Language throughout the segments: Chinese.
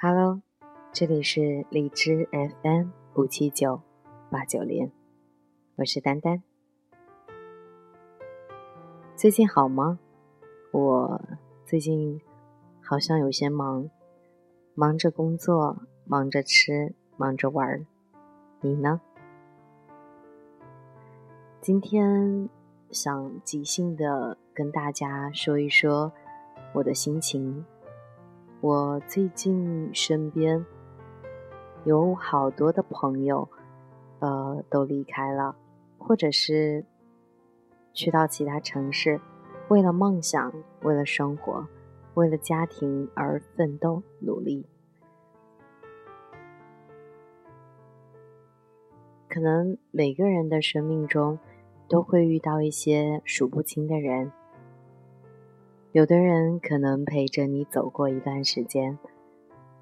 Hello，这里是荔枝 FM 五七九八九零，我是丹丹。最近好吗？我最近好像有些忙，忙着工作，忙着吃，忙着玩儿。你呢？今天想即兴的跟大家说一说我的心情。我最近身边有好多的朋友，呃，都离开了，或者是去到其他城市，为了梦想，为了生活，为了家庭而奋斗努力。可能每个人的生命中都会遇到一些数不清的人。有的人可能陪着你走过一段时间，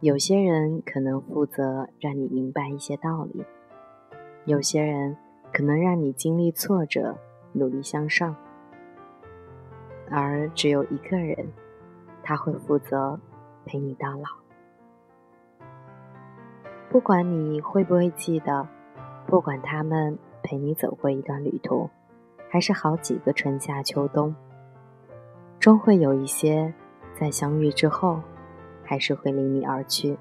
有些人可能负责让你明白一些道理，有些人可能让你经历挫折，努力向上，而只有一个人，他会负责陪你到老。不管你会不会记得，不管他们陪你走过一段旅途，还是好几个春夏秋冬。终会有一些，在相遇之后，还是会离你而去。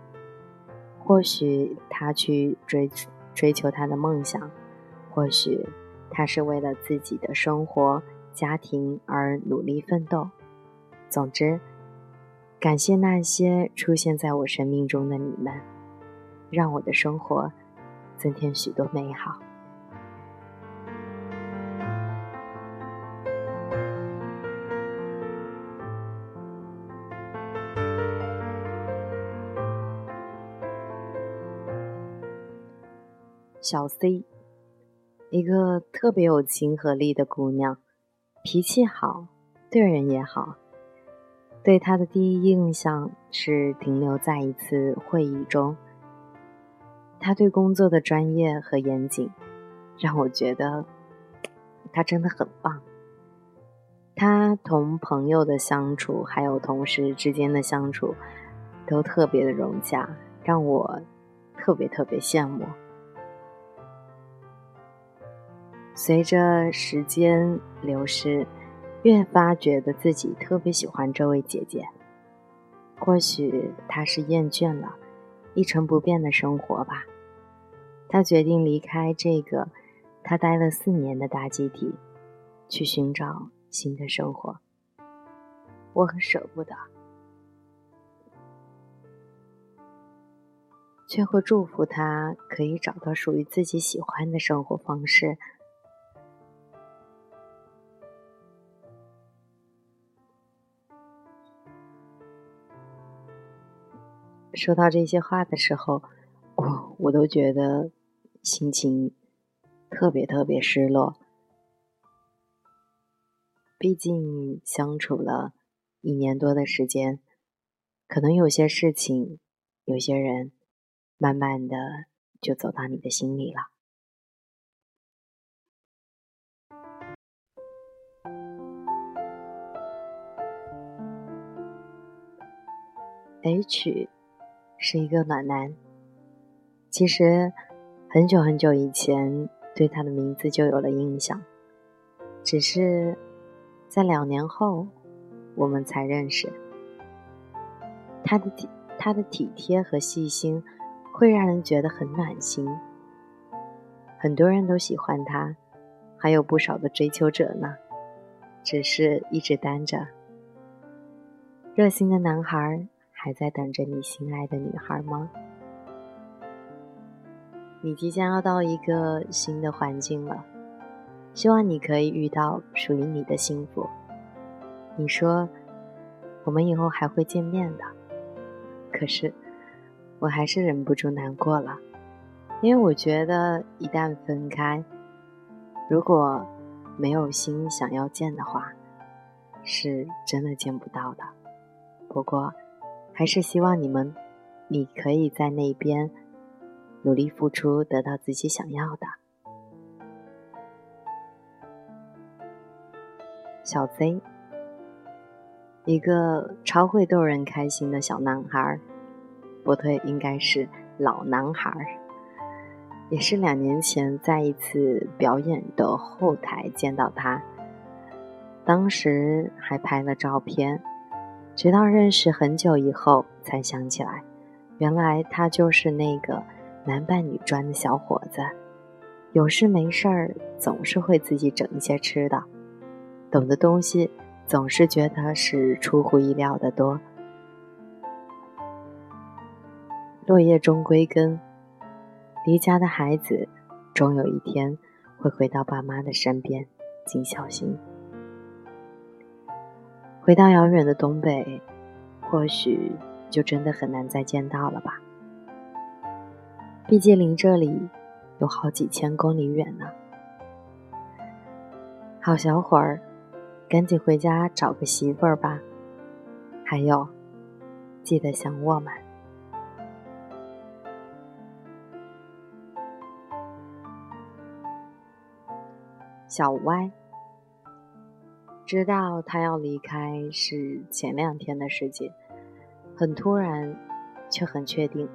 或许他去追追求他的梦想，或许他是为了自己的生活、家庭而努力奋斗。总之，感谢那些出现在我生命中的你们，让我的生活增添许多美好。小 C，一个特别有亲和力的姑娘，脾气好，对人也好。对她的第一印象是停留在一次会议中，她对工作的专业和严谨，让我觉得她真的很棒。她同朋友的相处，还有同事之间的相处，都特别的融洽，让我特别特别羡慕。随着时间流逝，越发觉得自己特别喜欢这位姐姐。或许她是厌倦了一成不变的生活吧，她决定离开这个她待了四年的大集体，去寻找新的生活。我很舍不得，却会祝福她可以找到属于自己喜欢的生活方式。说到这些话的时候，我我都觉得心情特别特别失落。毕竟相处了一年多的时间，可能有些事情、有些人，慢慢的就走到你的心里了。H。是一个暖男。其实很久很久以前，对他的名字就有了印象，只是在两年后我们才认识。他的体他的体贴和细心，会让人觉得很暖心。很多人都喜欢他，还有不少的追求者呢，只是一直单着。热心的男孩。还在等着你心爱的女孩吗？你即将要到一个新的环境了，希望你可以遇到属于你的幸福。你说，我们以后还会见面的，可是我还是忍不住难过了，因为我觉得一旦分开，如果没有心想要见的话，是真的见不到的。不过。还是希望你们，你可以在那边努力付出，得到自己想要的。小 Z，一个超会逗人开心的小男孩，不对，应该是老男孩儿。也是两年前在一次表演的后台见到他，当时还拍了照片，直到认识很久以后才想起来，原来他就是那个男扮女装的小伙子，有事没事儿总是会自己整一些吃的，懂的东西总是觉得是出乎意料的多。落叶终归根。离家的孩子，终有一天会回到爸妈的身边，尽孝心。回到遥远的东北，或许就真的很难再见到了吧。毕竟离这里有好几千公里远呢。好小伙儿，赶紧回家找个媳妇儿吧。还有，记得想我们。小歪知道他要离开是前两天的事情，很突然，却很确定，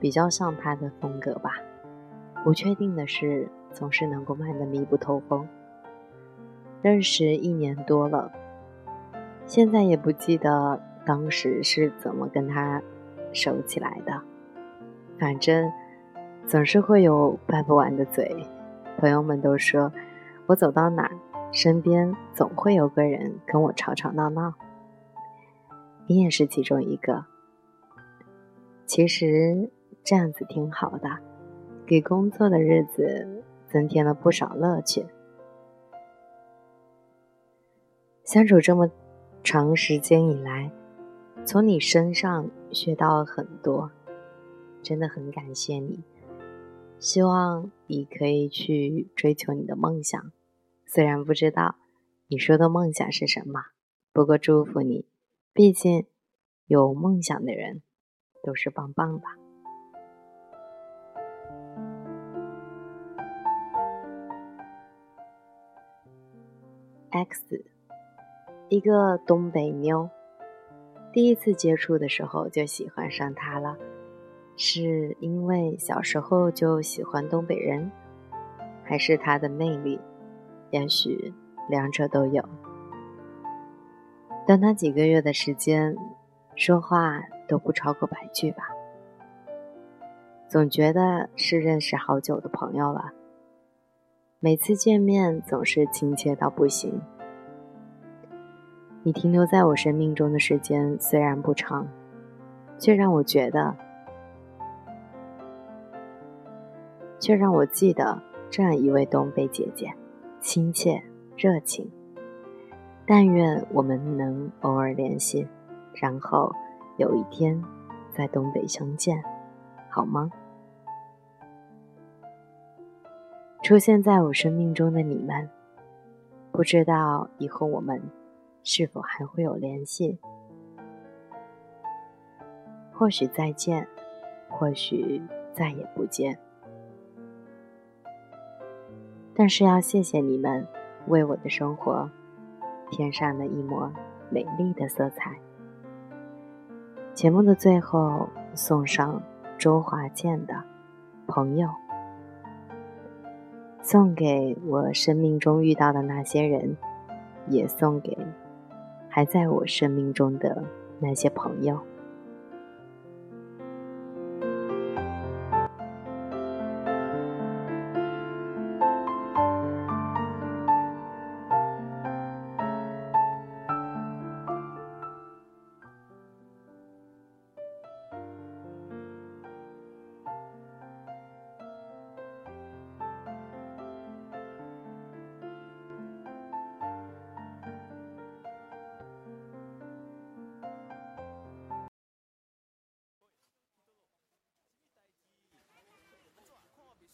比较像他的风格吧。不确定的事总是能够慢得密不透风。认识一年多了，现在也不记得当时是怎么跟他熟起来的，反正总是会有掰不完的嘴。朋友们都说，我走到哪儿，身边总会有个人跟我吵吵闹闹。你也是其中一个。其实这样子挺好的，给工作的日子增添了不少乐趣。相处这么长时间以来，从你身上学到了很多，真的很感谢你。希望你可以去追求你的梦想，虽然不知道你说的梦想是什么，不过祝福你，毕竟有梦想的人都是棒棒的。X，一个东北妞，第一次接触的时候就喜欢上他了。是因为小时候就喜欢东北人，还是他的魅力？也许两者都有。短短几个月的时间，说话都不超过百句吧，总觉得是认识好久的朋友了。每次见面总是亲切到不行。你停留在我生命中的时间虽然不长，却让我觉得。却让我记得这样一位东北姐姐，亲切热情。但愿我们能偶尔联系，然后有一天在东北相见，好吗？出现在我生命中的你们，不知道以后我们是否还会有联系？或许再见，或许再也不见。但是要谢谢你们，为我的生活添上了一抹美丽的色彩。节目的最后，送上周华健的《朋友》，送给我生命中遇到的那些人，也送给还在我生命中的那些朋友。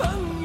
朋。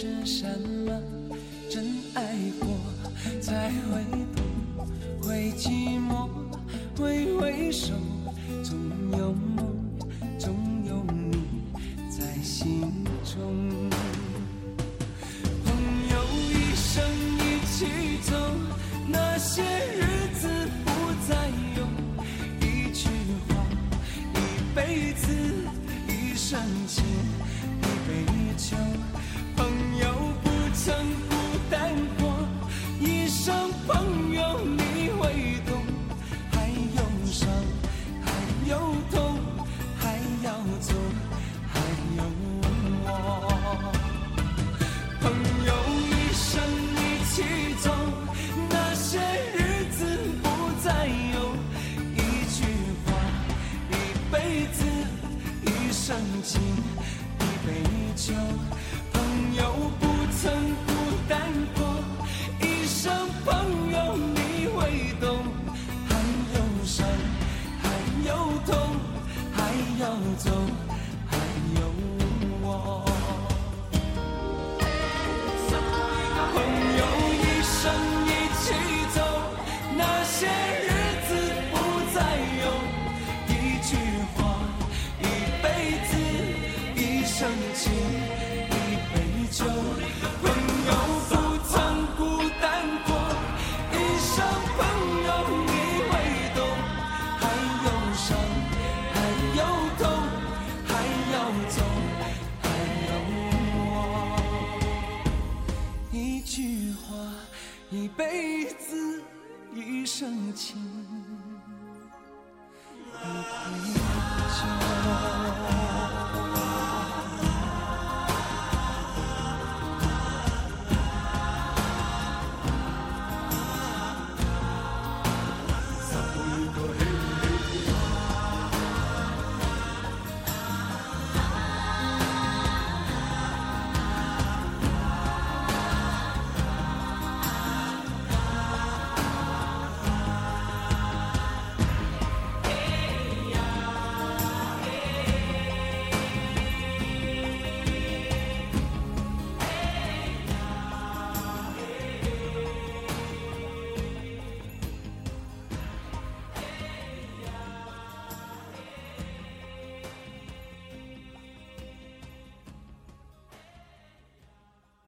是什么？真爱过才会懂，会寂寞，挥挥手，总有梦，总有你在心中。朋友一生一起走，那些日子不再有。一句话，一辈子，一生情，一杯酒。曾经一杯酒朋友不生情。